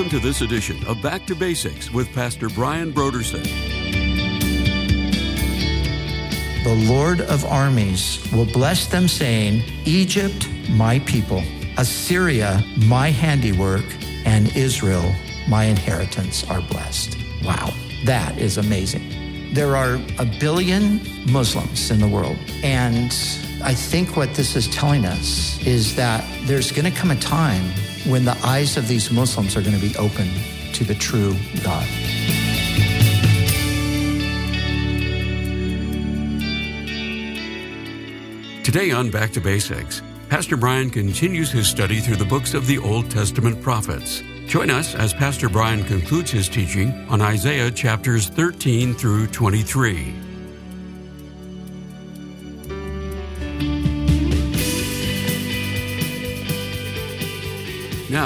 Welcome to this edition of Back to Basics with Pastor Brian Brodersen. The Lord of armies will bless them, saying, Egypt, my people, Assyria, my handiwork, and Israel, my inheritance, are blessed. Wow, that is amazing. There are a billion Muslims in the world, and I think what this is telling us is that there's going to come a time when the eyes of these Muslims are going to be open to the true God. Today on Back to Basics, Pastor Brian continues his study through the books of the Old Testament prophets. Join us as Pastor Brian concludes his teaching on Isaiah chapters 13 through 23.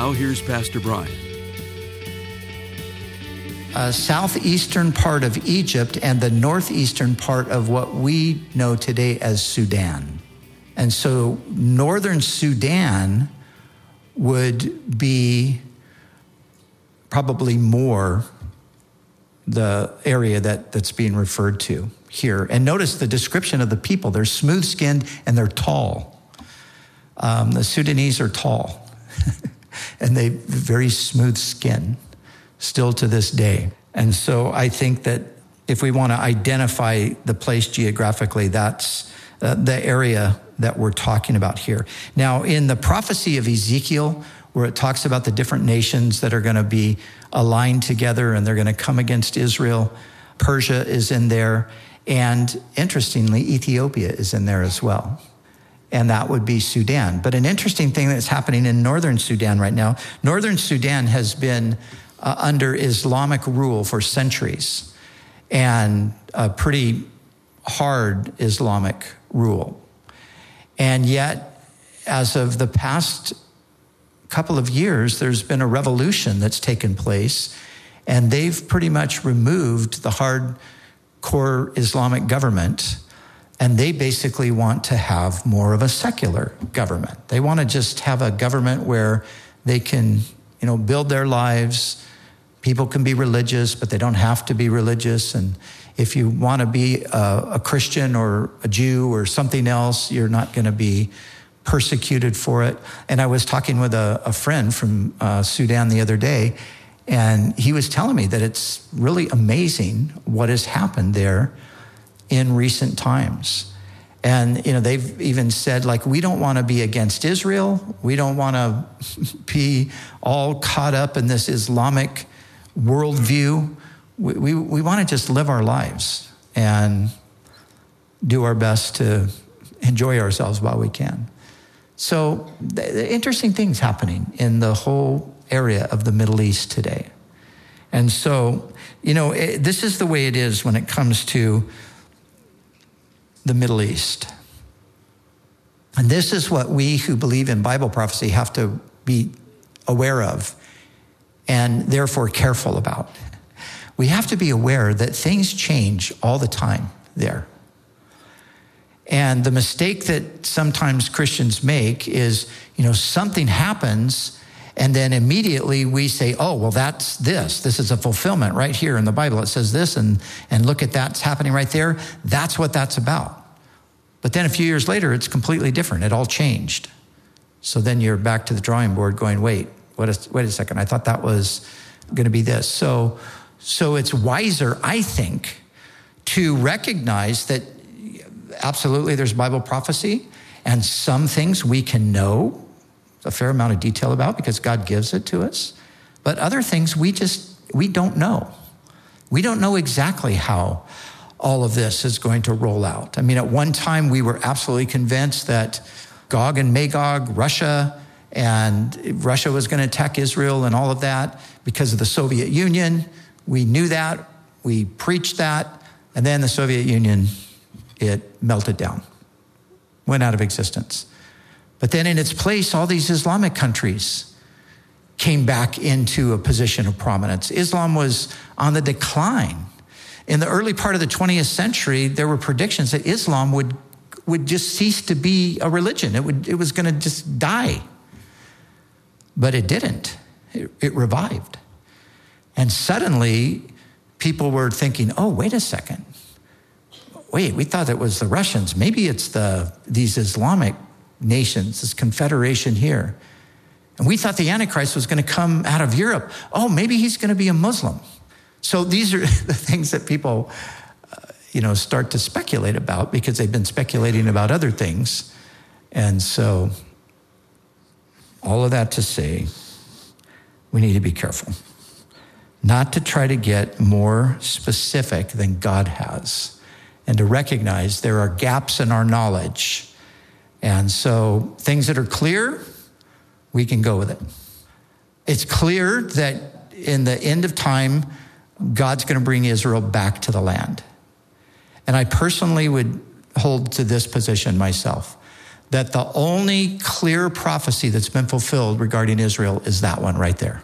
Now, here's Pastor Brian. A southeastern part of Egypt and the northeastern part of what we know today as Sudan. And so northern Sudan would be probably more the area that, that's being referred to here. And notice the description of the people. They're smooth skinned and they're tall. Um, the Sudanese are tall. And they very smooth skin still to this day. And so I think that if we want to identify the place geographically, that's uh, the area that we're talking about here. Now, in the prophecy of Ezekiel, where it talks about the different nations that are going to be aligned together and they're going to come against Israel, Persia is in there. And interestingly, Ethiopia is in there as well and that would be Sudan. But an interesting thing that's happening in northern Sudan right now northern Sudan has been uh, under Islamic rule for centuries and a pretty hard Islamic rule. And yet, as of the past couple of years, there's been a revolution that's taken place, and they've pretty much removed the hardcore Islamic government and they basically want to have more of a secular government. They want to just have a government where they can, you know, build their lives. People can be religious, but they don't have to be religious. And if you want to be a, a Christian or a Jew or something else, you're not going to be persecuted for it. And I was talking with a, a friend from uh, Sudan the other day, and he was telling me that it's really amazing what has happened there in recent times. And, you know, they've even said, like, we don't want to be against Israel. We don't want to be all caught up in this Islamic worldview. We, we, we want to just live our lives and do our best to enjoy ourselves while we can. So, interesting things happening in the whole area of the Middle East today. And so, you know, it, this is the way it is when it comes to the Middle East. And this is what we who believe in Bible prophecy have to be aware of and therefore careful about. We have to be aware that things change all the time there. And the mistake that sometimes Christians make is, you know, something happens and then immediately we say, oh, well, that's this. This is a fulfillment right here in the Bible. It says this, and, and look at that's happening right there. That's what that's about. But then a few years later, it's completely different. It all changed. So then you're back to the drawing board going, wait, wait a, wait a second. I thought that was going to be this. So, so it's wiser, I think, to recognize that absolutely there's Bible prophecy and some things we can know a fair amount of detail about because God gives it to us. But other things we just we don't know. We don't know exactly how all of this is going to roll out. I mean, at one time we were absolutely convinced that Gog and Magog, Russia, and Russia was going to attack Israel and all of that because of the Soviet Union. We knew that. We preached that. And then the Soviet Union, it melted down, went out of existence. But then in its place, all these Islamic countries came back into a position of prominence. Islam was on the decline. In the early part of the 20th century, there were predictions that Islam would, would just cease to be a religion. It, would, it was going to just die. But it didn't, it, it revived. And suddenly, people were thinking, oh, wait a second. Wait, we thought it was the Russians. Maybe it's the, these Islamic nations, this confederation here. And we thought the Antichrist was going to come out of Europe. Oh, maybe he's going to be a Muslim. So these are the things that people, uh, you know, start to speculate about because they've been speculating about other things. And so, all of that to say, we need to be careful not to try to get more specific than God has, and to recognize there are gaps in our knowledge. And so, things that are clear, we can go with it. It's clear that in the end of time, God's going to bring Israel back to the land. And I personally would hold to this position myself that the only clear prophecy that's been fulfilled regarding Israel is that one right there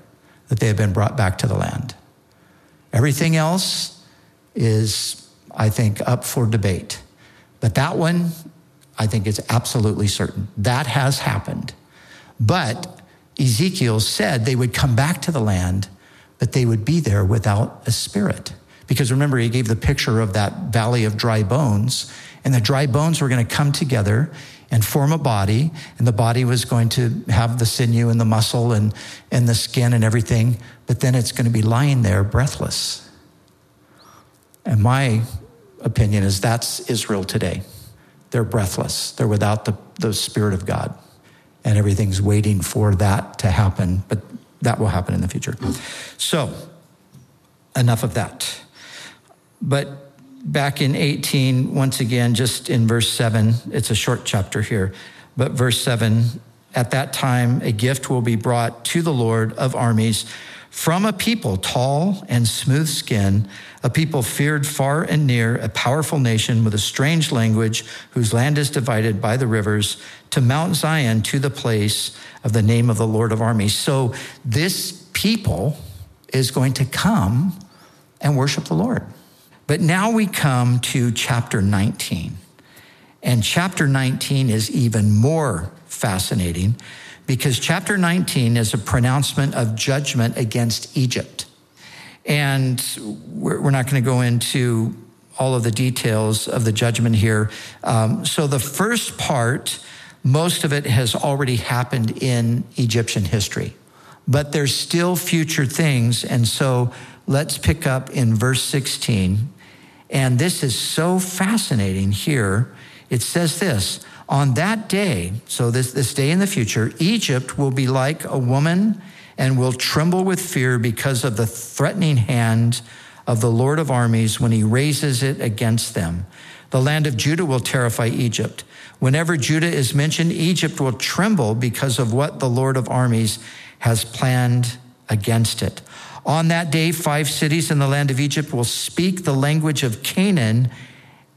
that they have been brought back to the land. Everything else is, I think, up for debate. But that one, I think, it's absolutely certain. That has happened. But Ezekiel said they would come back to the land, but they would be there without a spirit. Because remember, he gave the picture of that valley of dry bones, and the dry bones were going to come together and form a body, and the body was going to have the sinew and the muscle and, and the skin and everything, but then it's going to be lying there breathless. And my opinion is that's Israel today. They're breathless, they're without the, the Spirit of God, and everything's waiting for that to happen, but that will happen in the future. So, enough of that. But back in 18, once again, just in verse 7, it's a short chapter here, but verse 7 at that time, a gift will be brought to the Lord of armies from a people tall and smooth skin, a people feared far and near, a powerful nation with a strange language, whose land is divided by the rivers, to Mount Zion, to the place of the name of the Lord of armies. So this people is going to come and worship the Lord. But now we come to chapter 19. And chapter 19 is even more fascinating because chapter 19 is a pronouncement of judgment against Egypt. And we're not going to go into all of the details of the judgment here. Um, so the first part, most of it has already happened in Egyptian history, but there's still future things. And so let's pick up in verse 16 and this is so fascinating here. It says this on that day, so this, this day in the future, Egypt will be like a woman and will tremble with fear because of the threatening hand of the Lord of armies when he raises it against them. The land of Judah will terrify Egypt. Whenever Judah is mentioned, Egypt will tremble because of what the Lord of armies has planned against it. On that day, five cities in the land of Egypt will speak the language of Canaan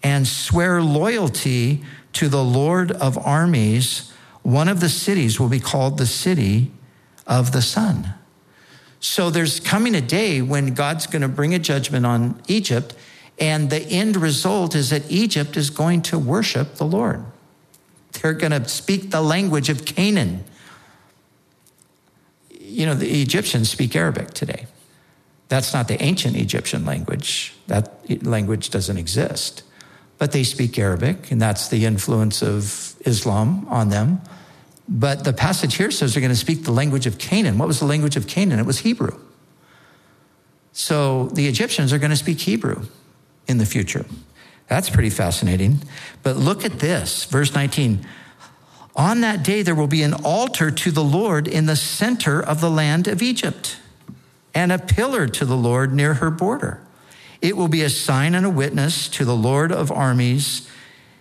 and swear loyalty to the Lord of armies. One of the cities will be called the city of the sun. So there's coming a day when God's going to bring a judgment on Egypt, and the end result is that Egypt is going to worship the Lord. They're going to speak the language of Canaan. You know, the Egyptians speak Arabic today. That's not the ancient Egyptian language. That language doesn't exist. But they speak Arabic, and that's the influence of Islam on them. But the passage here says they're going to speak the language of Canaan. What was the language of Canaan? It was Hebrew. So the Egyptians are going to speak Hebrew in the future. That's pretty fascinating. But look at this, verse 19. On that day, there will be an altar to the Lord in the center of the land of Egypt and a pillar to the Lord near her border. It will be a sign and a witness to the Lord of armies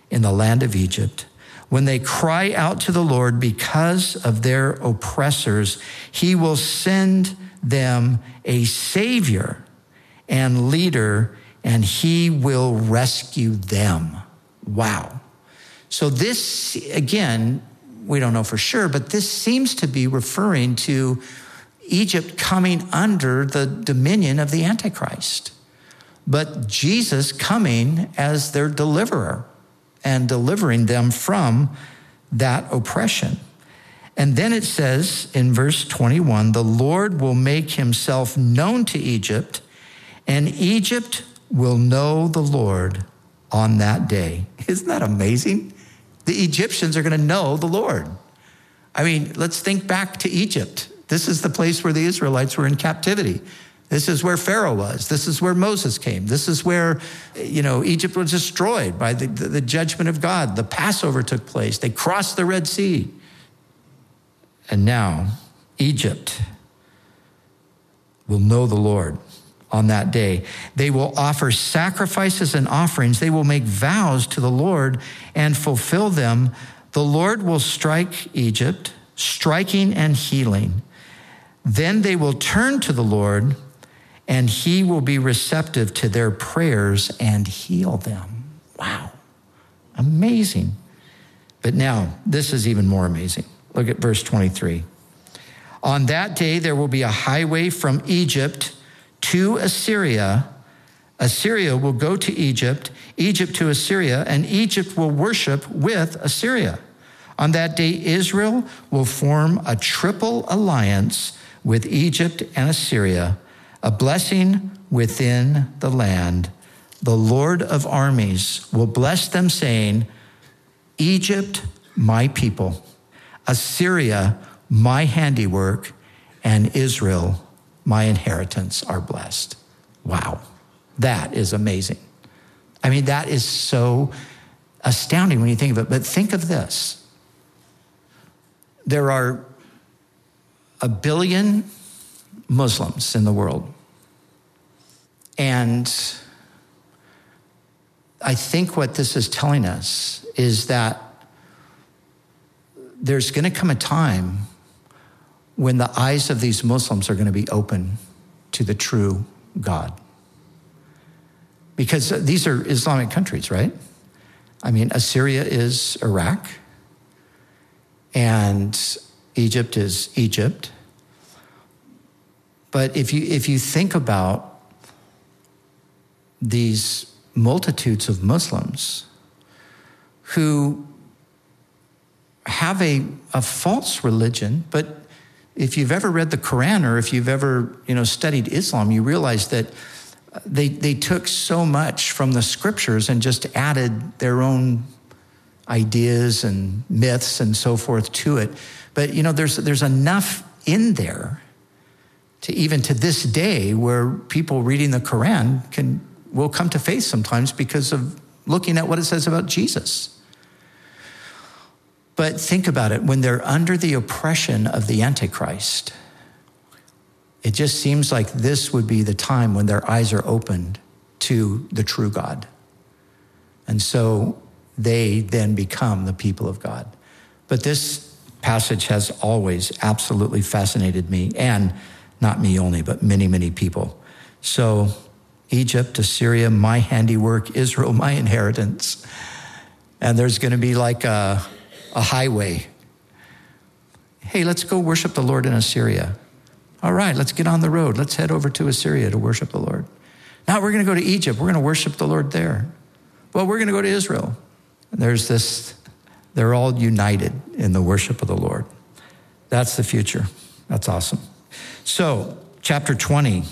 in the land of Egypt. When they cry out to the Lord because of their oppressors, he will send them a savior and leader, and he will rescue them. Wow. So, this, again, we don't know for sure, but this seems to be referring to Egypt coming under the dominion of the Antichrist, but Jesus coming as their deliverer and delivering them from that oppression. And then it says in verse 21 the Lord will make himself known to Egypt, and Egypt will know the Lord on that day. Isn't that amazing? The Egyptians are going to know the Lord. I mean, let's think back to Egypt. This is the place where the Israelites were in captivity. This is where Pharaoh was. This is where Moses came. This is where, you know, Egypt was destroyed by the, the, the judgment of God. The Passover took place. They crossed the Red Sea. And now, Egypt will know the Lord on that day. They will offer sacrifices and offerings. They will make vows to the Lord and fulfill them. The Lord will strike Egypt, striking and healing. Then they will turn to the Lord, and he will be receptive to their prayers and heal them. Wow. Amazing. But now, this is even more amazing. Look at verse 23. On that day, there will be a highway from Egypt to Assyria. Assyria will go to Egypt, Egypt to Assyria, and Egypt will worship with Assyria. On that day, Israel will form a triple alliance with Egypt and Assyria, a blessing within the land. The Lord of armies will bless them, saying, Egypt, my people Assyria, my handiwork, and Israel, my inheritance, are blessed. Wow, that is amazing. I mean, that is so astounding when you think of it. But think of this there are a billion Muslims in the world. And I think what this is telling us is that there's going to come a time when the eyes of these Muslims are going to be open to the true God. Because these are Islamic countries, right? I mean, Assyria is Iraq, and Egypt is Egypt. But if you, if you think about these multitudes of Muslims who have a, a false religion, but if you've ever read the Quran or if you've ever you know, studied Islam, you realize that uh, they, they took so much from the scriptures and just added their own ideas and myths and so forth to it. But you know, there's, there's enough in there to even to this day where people reading the Quran can will come to faith sometimes because of looking at what it says about Jesus. But think about it when they're under the oppression of the Antichrist, it just seems like this would be the time when their eyes are opened to the true God. And so they then become the people of God. But this passage has always absolutely fascinated me, and not me only, but many, many people. So, Egypt, Assyria, my handiwork, Israel, my inheritance. And there's going to be like a, a highway. Hey, let's go worship the Lord in Assyria. All right, let's get on the road. Let's head over to Assyria to worship the Lord. Now we're going to go to Egypt. We're going to worship the Lord there. Well, we're going to go to Israel. And there's this, they're all united in the worship of the Lord. That's the future. That's awesome. So, chapter 20,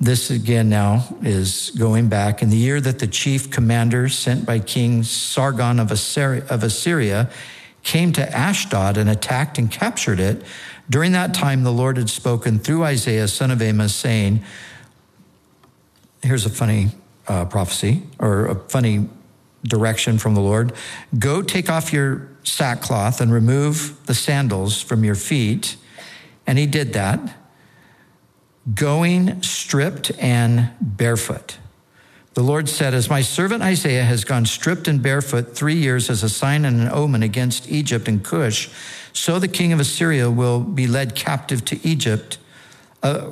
this again now is going back. In the year that the chief commander sent by King Sargon of Assyria, of Assyria came to Ashdod and attacked and captured it, during that time the Lord had spoken through Isaiah, son of Amos, saying, Here's a funny uh, prophecy or a funny direction from the Lord Go take off your sackcloth and remove the sandals from your feet. And he did that going stripped and barefoot. The Lord said, As my servant Isaiah has gone stripped and barefoot three years as a sign and an omen against Egypt and Cush, so the king of Assyria will be led captive to Egypt, uh,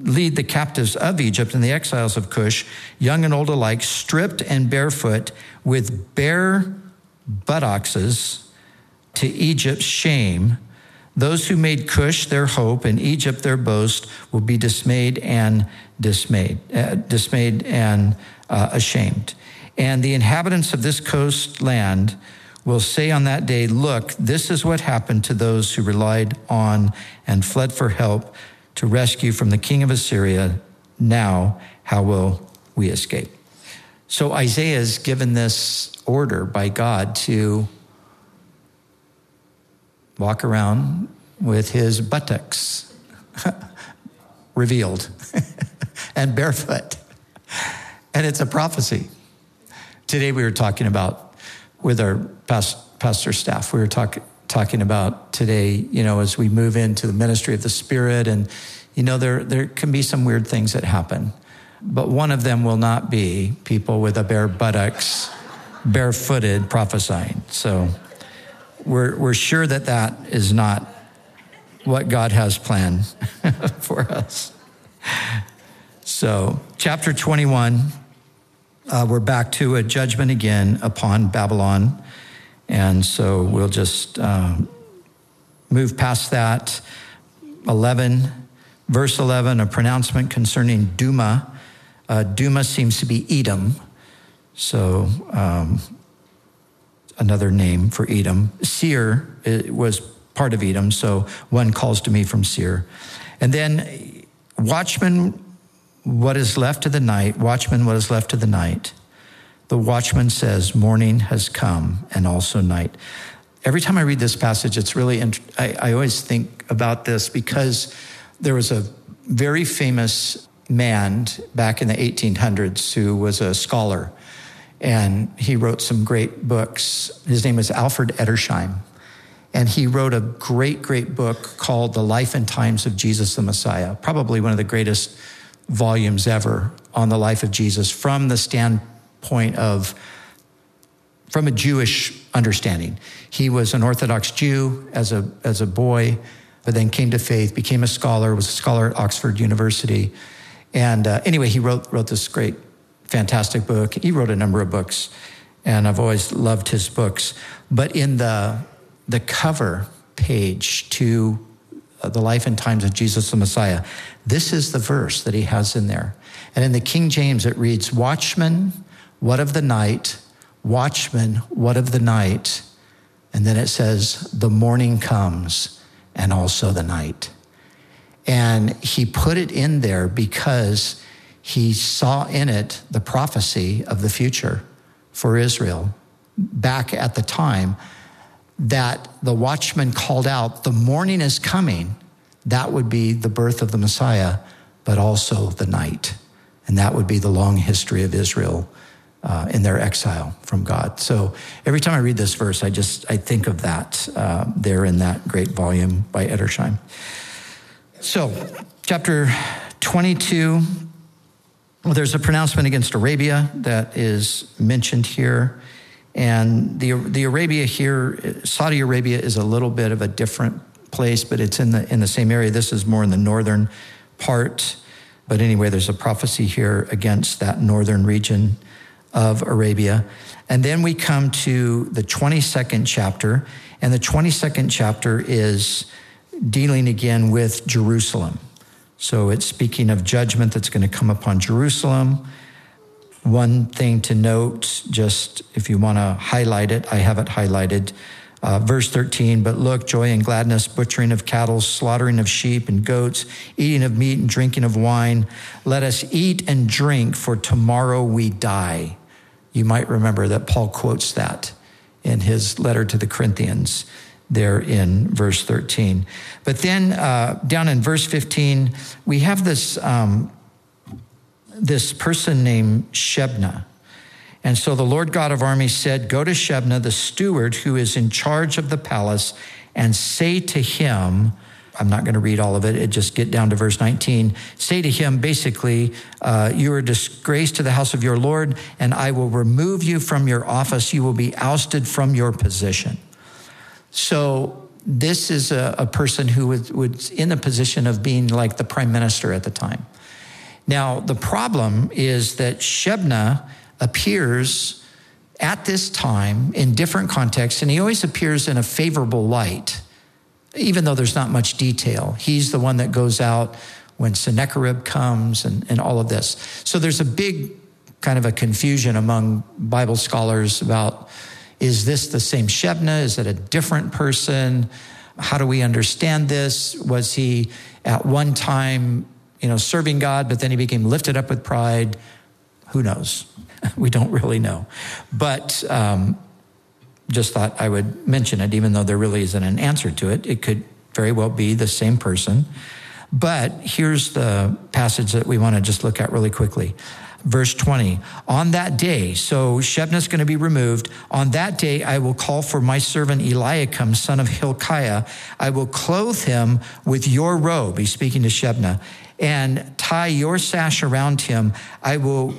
lead the captives of Egypt and the exiles of Cush, young and old alike, stripped and barefoot, with bare buttocks to Egypt's shame those who made Cush their hope and Egypt their boast will be dismayed and dismayed, uh, dismayed and uh, ashamed. And the inhabitants of this coast land will say on that day, Look, this is what happened to those who relied on and fled for help to rescue from the king of Assyria. Now, how will we escape? So Isaiah is given this order by God to walk around with his buttocks revealed and barefoot. And it's a prophecy. Today we were talking about with our past, pastor staff, we were talk, talking about today, you know, as we move into the ministry of the Spirit, and, you know, there, there can be some weird things that happen. But one of them will not be people with a bare buttocks, barefooted prophesying. So we're, we're sure that that is not what God has planned for us. So, chapter 21, uh, we're back to a judgment again upon Babylon. And so we'll just uh, move past that. 11, verse 11, a pronouncement concerning Dumah. Uh, Dumah seems to be Edom. So, um, another name for Edom. Seir was part of Edom, so one calls to me from Seir. And then, watchman, what is left of the night, watchman, what is left of the night. The watchman says, Morning has come and also night. Every time I read this passage, it's really, int- I, I always think about this because there was a very famous man back in the 1800s who was a scholar and he wrote some great books. His name is Alfred Edersheim. And he wrote a great, great book called The Life and Times of Jesus the Messiah, probably one of the greatest volumes ever on the life of Jesus from the standpoint of from a Jewish understanding. He was an Orthodox Jew as a, as a boy, but then came to faith, became a scholar, was a scholar at Oxford University. And uh, anyway, he wrote, wrote this great, fantastic book. He wrote a number of books, and I've always loved his books. But in the, the cover page to uh, The Life and Times of Jesus the Messiah, this is the verse that he has in there. And in the King James, it reads, "Watchman, what of the night? Watchman, what of the night? And then it says, The morning comes and also the night. And he put it in there because he saw in it the prophecy of the future for Israel back at the time that the watchman called out, The morning is coming. That would be the birth of the Messiah, but also the night. And that would be the long history of Israel uh, in their exile from God. So every time I read this verse, I just I think of that uh, there in that great volume by Edersheim. So chapter 22. There's a pronouncement against Arabia that is mentioned here. And the, the Arabia here, Saudi Arabia is a little bit of a different place, but it's in the, in the same area. This is more in the northern part. But anyway, there's a prophecy here against that northern region of Arabia. And then we come to the 22nd chapter, and the 22nd chapter is dealing again with Jerusalem. So it's speaking of judgment that's going to come upon Jerusalem. One thing to note, just if you want to highlight it, I have it highlighted. Uh, verse 13, but look, joy and gladness, butchering of cattle, slaughtering of sheep and goats, eating of meat and drinking of wine. Let us eat and drink, for tomorrow we die. You might remember that Paul quotes that in his letter to the Corinthians there in verse 13. But then uh, down in verse 15, we have this, um, this person named Shebna. And so the Lord God of armies said, Go to Shebna, the steward who is in charge of the palace, and say to him, I'm not going to read all of it. It just get down to verse 19. Say to him, basically, uh, you are a disgrace to the house of your Lord, and I will remove you from your office. You will be ousted from your position. So this is a, a person who was, was in the position of being like the prime minister at the time. Now, the problem is that Shebna appears at this time in different contexts, and he always appears in a favorable light even though there's not much detail. He's the one that goes out when Sennacherib comes and, and all of this. So there's a big kind of a confusion among Bible scholars about is this the same Shebna? Is it a different person? How do we understand this? Was he at one time, you know, serving God, but then he became lifted up with pride? Who knows? we don't really know. But um, just thought I would mention it, even though there really isn't an answer to it. It could very well be the same person. But here's the passage that we want to just look at really quickly. Verse 20, on that day, so Shebna's going to be removed. On that day, I will call for my servant Eliakim, son of Hilkiah. I will clothe him with your robe. He's speaking to Shebna and tie your sash around him. I will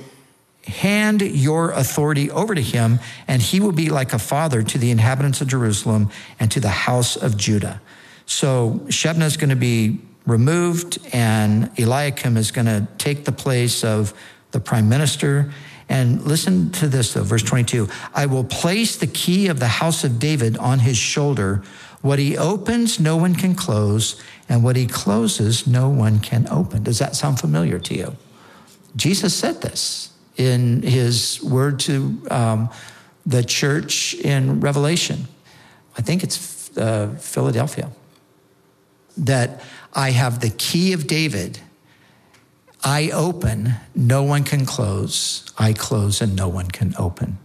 hand your authority over to him, and he will be like a father to the inhabitants of Jerusalem and to the house of Judah. So Shebna is going to be removed, and Eliakim is going to take the place of the prime minister. And listen to this, though, verse 22 I will place the key of the house of David on his shoulder. What he opens, no one can close, and what he closes, no one can open. Does that sound familiar to you? Jesus said this in his word to um, the church in Revelation. I think it's uh, Philadelphia. That I have the key of David. I open, no one can close. I close, and no one can open.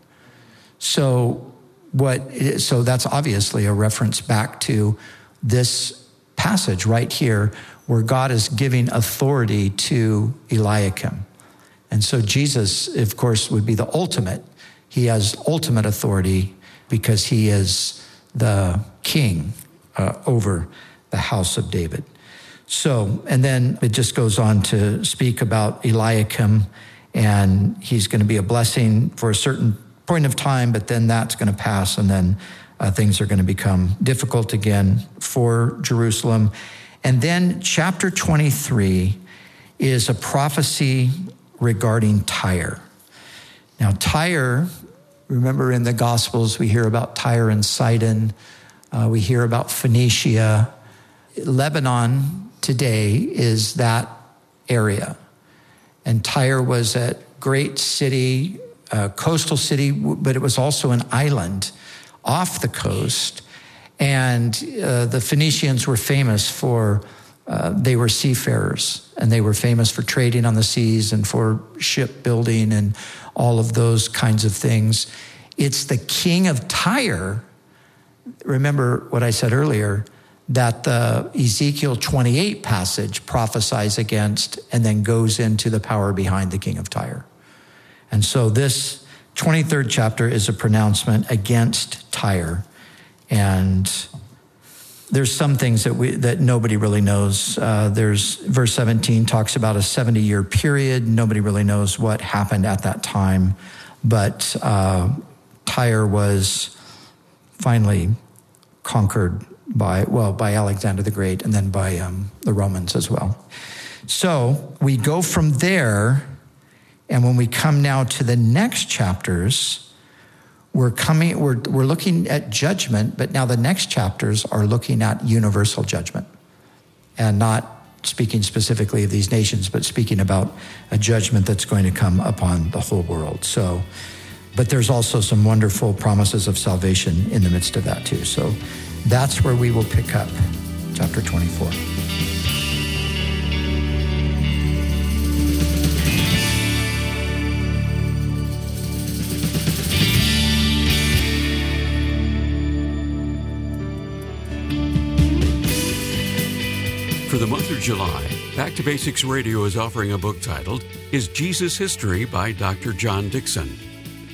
So, what? So that's obviously a reference back to this passage right here, where God is giving authority to Eliakim. And so Jesus, of course, would be the ultimate. He has ultimate authority because he is the king uh, over the house of David. So, and then it just goes on to speak about Eliakim, and he's going to be a blessing for a certain point of time, but then that's going to pass, and then uh, things are going to become difficult again for Jerusalem. And then chapter 23 is a prophecy regarding Tyre. Now, Tyre, remember in the Gospels, we hear about Tyre and Sidon, uh, we hear about Phoenicia. Lebanon today is that area. And Tyre was a great city, a coastal city, but it was also an island off the coast. And uh, the Phoenicians were famous for uh, they were seafarers and they were famous for trading on the seas and for shipbuilding and all of those kinds of things. It's the king of Tyre. Remember what I said earlier that the Ezekiel 28 passage prophesies against and then goes into the power behind the king of Tyre. And so this 23rd chapter is a pronouncement against Tyre. And there's some things that we that nobody really knows. Uh, there's verse 17 talks about a 70 year period. Nobody really knows what happened at that time, but uh, Tyre was finally conquered by well by Alexander the Great and then by um, the Romans as well. So we go from there, and when we come now to the next chapters we're coming we're, we're looking at judgment but now the next chapters are looking at universal judgment and not speaking specifically of these nations but speaking about a judgment that's going to come upon the whole world so but there's also some wonderful promises of salvation in the midst of that too so that's where we will pick up chapter 24 For the month of July, Back to Basics Radio is offering a book titled Is Jesus History by Dr. John Dickson.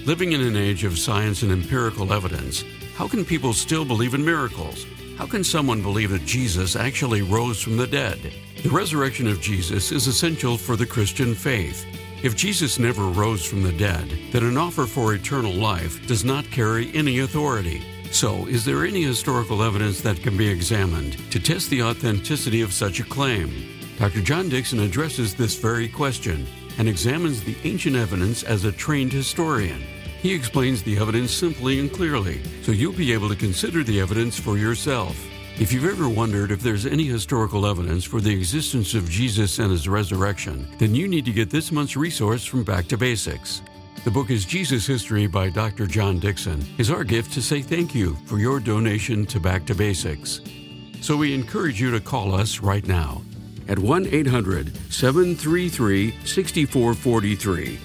Living in an age of science and empirical evidence, how can people still believe in miracles? How can someone believe that Jesus actually rose from the dead? The resurrection of Jesus is essential for the Christian faith. If Jesus never rose from the dead, then an offer for eternal life does not carry any authority. So, is there any historical evidence that can be examined to test the authenticity of such a claim? Dr. John Dickson addresses this very question and examines the ancient evidence as a trained historian. He explains the evidence simply and clearly, so you'll be able to consider the evidence for yourself. If you've ever wondered if there's any historical evidence for the existence of Jesus and his resurrection, then you need to get this month's resource from Back to Basics. The book is Jesus History by Dr. John Dickson, is our gift to say thank you for your donation to Back to Basics. So we encourage you to call us right now at 1 800 733 6443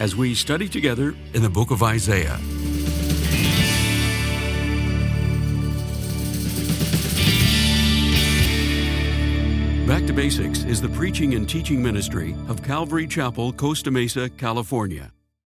as we study together in the book of Isaiah. Back to Basics is the preaching and teaching ministry of Calvary Chapel, Costa Mesa, California.